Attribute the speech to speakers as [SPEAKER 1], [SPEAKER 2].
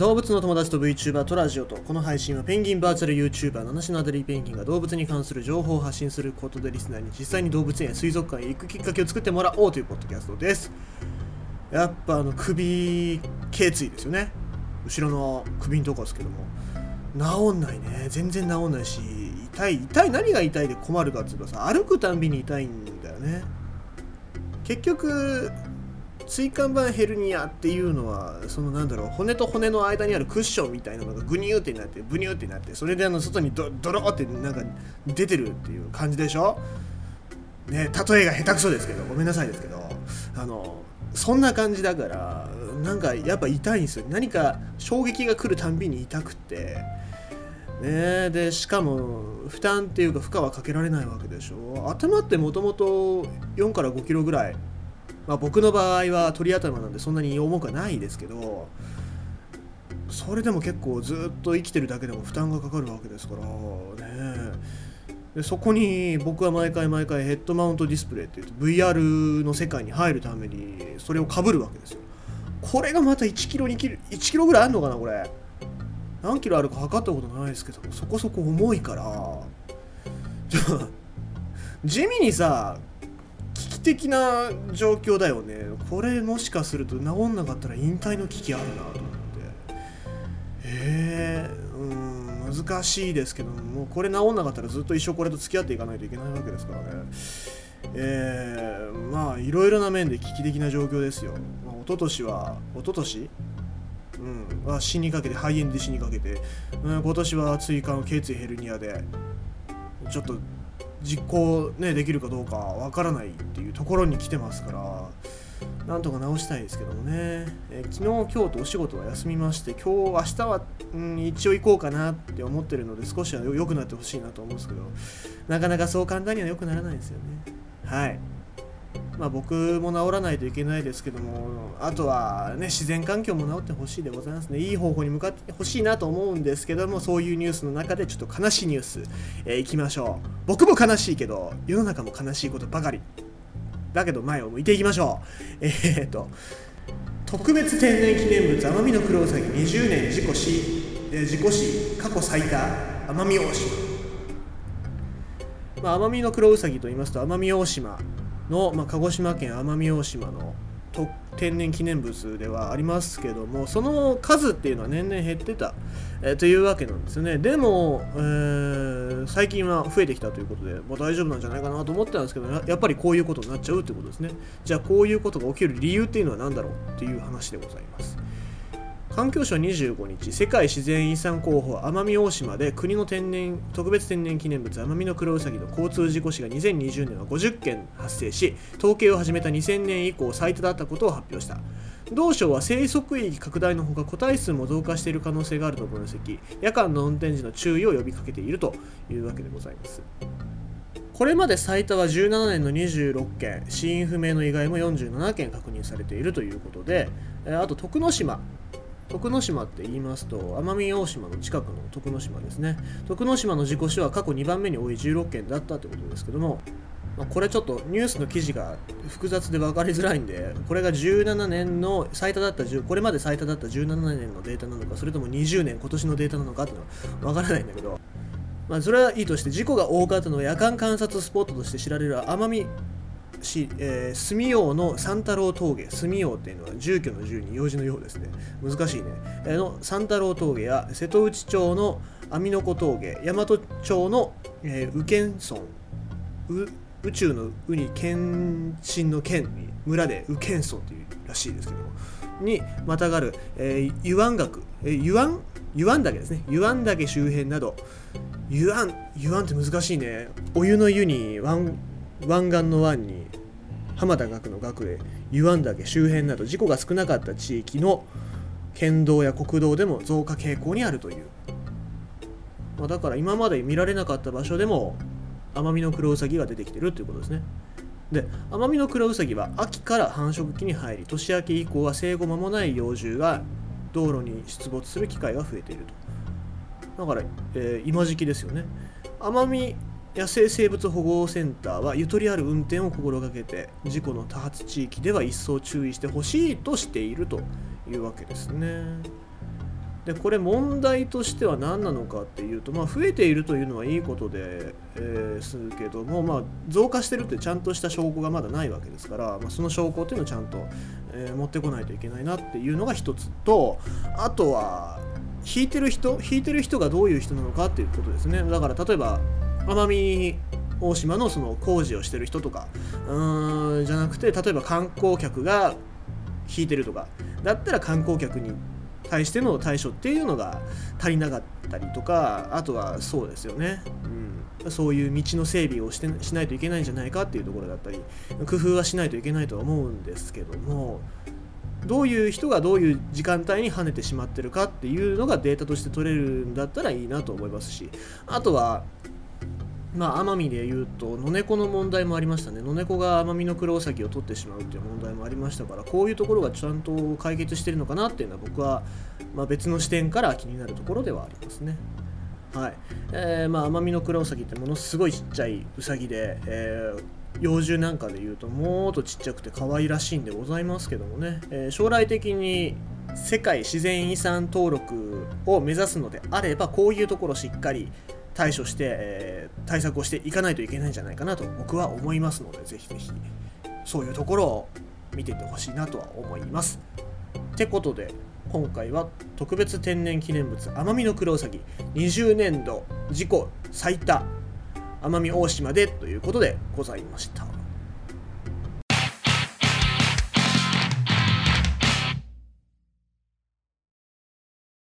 [SPEAKER 1] 動物の友達と VTuber とラジオと。この配信はペンギンバーチャル YouTuber 七種のアデリーペンギンが動物に関する情報を発信することでリスナーに実際に動物園や水族館へ行くきっかけを作ってもらおうというポッドキャストです。やっぱあの首頸椎ですよね。後ろの首のとこですけども。治んないね。全然治んないし痛い痛い何が痛いで困るかっていうとさ歩くたんびに痛いんだよね。結局椎間板ヘルニアっていうのはそのなんだろう骨と骨の間にあるクッションみたいなのがグニューってなってブニューってなってそれであの外にドドローってなんか出てるっていう感じでしょ？ね例えが下手くそですけどごめんなさいですけどあのそんな感じだからなんかやっぱ痛いんですよ。何か衝撃が来るたんびに痛くて。ねでしかも負担っていうか負荷はかけられないわけでしょ？頭ってもともと4から5キロぐらいまあ、僕の場合は鳥頭なんでそんなに重くはないですけどそれでも結構ずっと生きてるだけでも負担がかかるわけですからねでそこに僕は毎回毎回ヘッドマウントディスプレイって言って VR の世界に入るためにそれをかぶるわけですよ。これがまた1キロ2キロ1キロぐらいあるのかなこれ。何キロあるか測ったことないですけどそこそこ重いから。地味にさ的な状況だよね。これもしかすると治んなかったら引退の危機あるなと思って。へえ、難しいですけどもうこれ治んなかったらずっと一生これと付き合っていかないといけないわけですからね。えー、まあいろいろな面で危機的な状況ですよ、まあ、一昨年は一昨年？うん、は死にかけて肺炎で死にかけて、うん、今年は椎間頸椎ヘルニアで。ちょっと実行、ね、できるかどうかわからないっていうところに来てますからなんとか直したいですけどもね、え昨日今日とお仕事は休みまして今日明日は、うん、一応行こうかなって思ってるので少しは良くなってほしいなと思うんですけどなかなかそう簡単には良くならないですよね。はい。まあ、僕も治らないといけないですけどもあとはね自然環境も治ってほしいでございますね。いい方向に向かってほしいなと思うんですけどもそういうニュースの中でちょっと悲しいニュース、えー、いきましょう。僕も悲しいけど世の中も悲しいことばかり。だけど前を向いていきましょう。えー、っと特別天然記念物奄美のクロウサギ20年事故死。事故死過去最多奄美大島。まあ、奄美のクロウサギと言いますと奄美大島。の、まあ、鹿児島県奄美大島の天然記念物ではありますけどもその数っていうのは年々減ってた、えー、というわけなんですね。でも、えー、最近は増えてきたということで、まあ、大丈夫なんじゃないかなと思ってたんですけどやっぱりこういうことになっちゃうってことですね。じゃあこういうことが起きる理由っていうのは何だろうっていう話でございます。環境省25日世界自然遺産候補奄美大島で国の天然特別天然記念物奄美のクロウサギの交通事故死が2020年は50件発生し統計を始めた2000年以降最多だったことを発表した。同省は生息域拡大のほか個体数も増加している可能性があると分析。夜間の運転時の注意を呼びかけているというわけでございます。これまで最多は17年の26件死因不明の意外も47件確認されているということであと徳之島徳之島って言いますと奄美大島の近くの徳之島ですね。徳之島の事故死は過去2番目に多い16件だったということですけども、ま、これちょっとニュースの記事が複雑で分かりづらいんでこれが17年の最多だったこれまで最多だった17年のデータなのかそれとも20年今年のデータなのかっていうのは分からないんだけどまあ、それはいいとして事故が多かったのは夜間観察スポットとして知られる奄美し、えー、住用の三太郎峠住用っていうのは住居の住に用事のようですね。難しいね、えー、の三太郎峠や瀬戸内町の網の子峠大和町の、えー、宇検村。宇宙の宇に検診の県に村で宇検村っていうらしいですけども。にまたがる、えー、湯湾岳、えー、湯湾？湯湾岳ですね。湯湾岳周辺など。湯湾？湯湾って難しいね。お湯の湯に湾湾岸の湾に浜田学の学へ湯湾岳周辺など事故が少なかった地域の県道や国道でも増加傾向にあるという、まあ、だから今まで見られなかった場所でもアマミノクロウサギが出てきてるということですね。でアマミノクロウサギは秋から繁殖期に入り年明け以降は生後間もない幼獣が道路に出没する機会が増えていると。だから、えー、今時期ですよね。アマミ野生生物保護センターはゆとりある運転を心がけて事故の多発地域では一層注意してほしいとしているというわけですね。でこれ問題としては何なのかっていうと、まあ、増えているというのはいいことで、えー、するけども、まあ、増加してるってちゃんとした証拠がまだないわけですから、まあ、その証拠っていうのをちゃんと、えー、持ってこないといけないなっていうのが一つとあとは引いてる人引いてる人がどういう人なのかっていうことですねだから例えば奄美大島のその工事をしてる人とかうんじゃなくて例えば観光客が引いてるとかだったら観光客に対しての対処っていうのが足りなかったりとかあとはそうですよね、うん、そういう道の整備をしてしないといけないんじゃないかっていうところだったり工夫はしないといけないとは思うんですけどもどういう人がどういう時間帯に跳ねてしまってるかっていうのがデータとして取れるんだったらいいなと思いますしあとはまあ、奄美でいうと野猫の問題もありましたね。野猫が奄美のクロウサギを取ってしまうっていう問題もありましたからこういうところがちゃんと解決してるのかなっていうのは僕は、まあ、別の視点から気になるところではありますね。はい。えー、まあ奄美のクロウサギってものすごいちっちゃいウサギで、えー幼獣なんかでいうともっとちっちゃくて可愛らしいんでございますけどもね、えー、将来的に世界自然遺産登録を目指すのであればこういうところしっかり対処して、えー、対策をしていかないといけないんじゃないかなと僕は思いますのでぜひぜひそういうところを見てってほしいなとは思います。ってことで今回は特別天然記念物奄美のクロウサギ20年度自己最多奄美大島でということでございました。